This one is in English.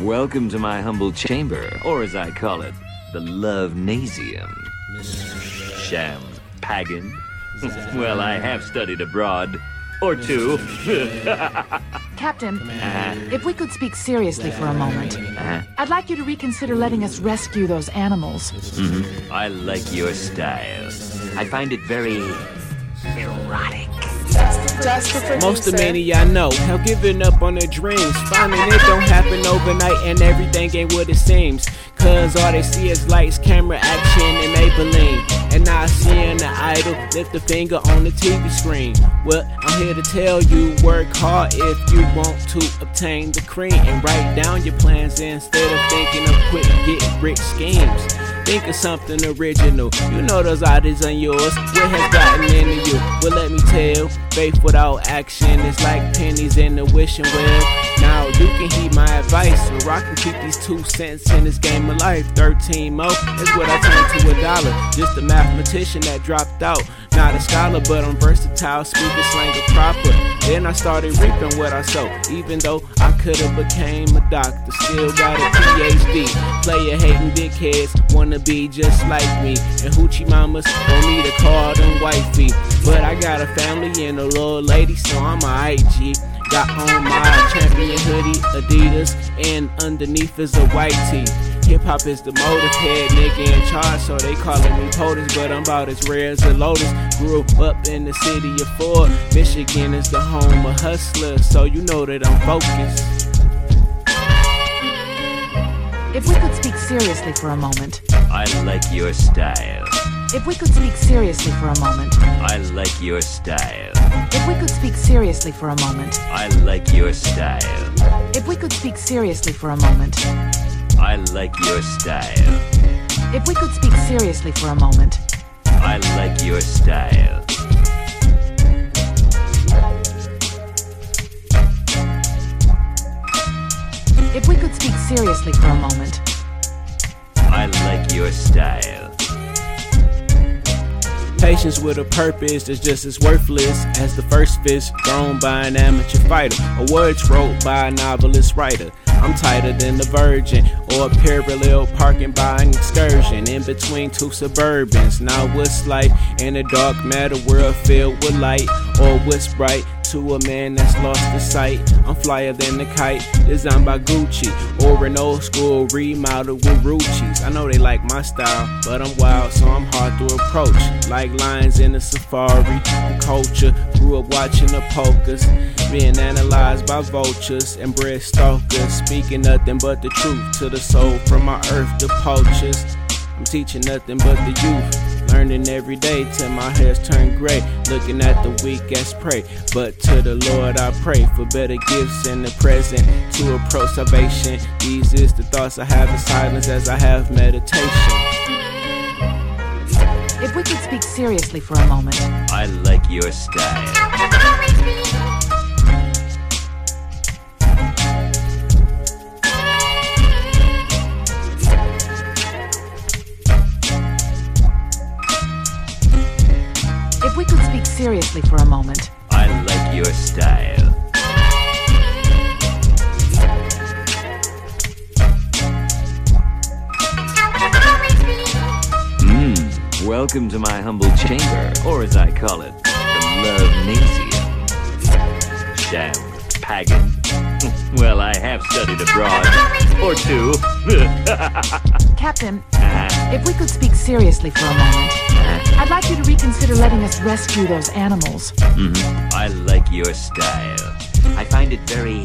Welcome to my humble chamber, or as I call it, the Love Nasium. Sham Pagan. well, I have studied abroad. Or two. Captain, if we could speak seriously for a moment, Uh-huh. I'd like you to reconsider letting us rescue those animals. I like your style. I find it very erotic. Most of many I know have given up on their dreams, finding it don't happen overnight and everything ain't what it seems. Cause all they see is lights, camera, action, and Maybelline. And now seeing the idol lift a finger on the TV screen. Well, I'm here to tell you work hard if you want to obtain the cream and write down your plans instead of thinking of quick get rich schemes. Think of something original. You know those ideas are yours. What has gotten into you? Well, let me tell. Faith without action is like pennies in the wishing well. Now you can heed my advice. So rock can keep these two cents in this game of life. 13 mo is what I turned to a dollar. Just a mathematician that dropped out. Not a scholar, but I'm versatile, speaking slang proper. Then I started reaping what I sow. Even though I could have became a doctor, still got a PhD. Player hating dickheads wanna be just like me. And hoochie mamas want me to call them wifey. But I got a family and a little lady, so I'm a IG. Got on my champion hoodie, Adidas, and underneath is a white tee. Hip hop is the motive head nigga in charge, so they calling me POTUS, but I'm about as rare as a lotus. Grew up in the city of Ford. Michigan is the home of hustlers, so you know that I'm focused. If we could speak seriously for a moment. I like your style. If we could speak seriously for a moment. I like your style. If we could speak seriously for a moment. I like your style. If we could speak seriously for a moment. I like your style. If we could speak seriously for a moment. I like your style. If we could speak seriously for a moment. I like your style. Patience with a purpose is just as worthless as the first fist thrown by an amateur fighter, or words wrote by a novelist writer. I'm tighter than the Virgin, or a parallel parking by an excursion. In between two suburbans. Now, what's life in a dark matter world filled with light, or what's bright to a man that's lost the sight? I'm flyer than the kite, designed by Gucci, or an old school remodel with Ruchis. I know they like my style, but I'm wild, so I'm hard to approach. Like lions in a safari, culture. Grew up watching the polkas, being analyzed by vultures and bred stalkers. Speaking nothing but the truth to the soul from my earth, the poachers. I'm teaching nothing but the youth. Learning every day till my hair's turned gray. Looking at the weak as prey. But to the Lord I pray for better gifts in the present to approach salvation. These is the thoughts I have in silence as I have meditation. If we could speak seriously for a moment. I like your style. Seriously for a moment. I like your style. Mmm, welcome to my humble chamber, or as I call it, the Love. Sham Pagan. well, I have studied abroad. Or two. Captain, if we could speak seriously for a moment. I'd like you to reconsider letting us rescue those animals. Mm-hmm. I like your style. I find it very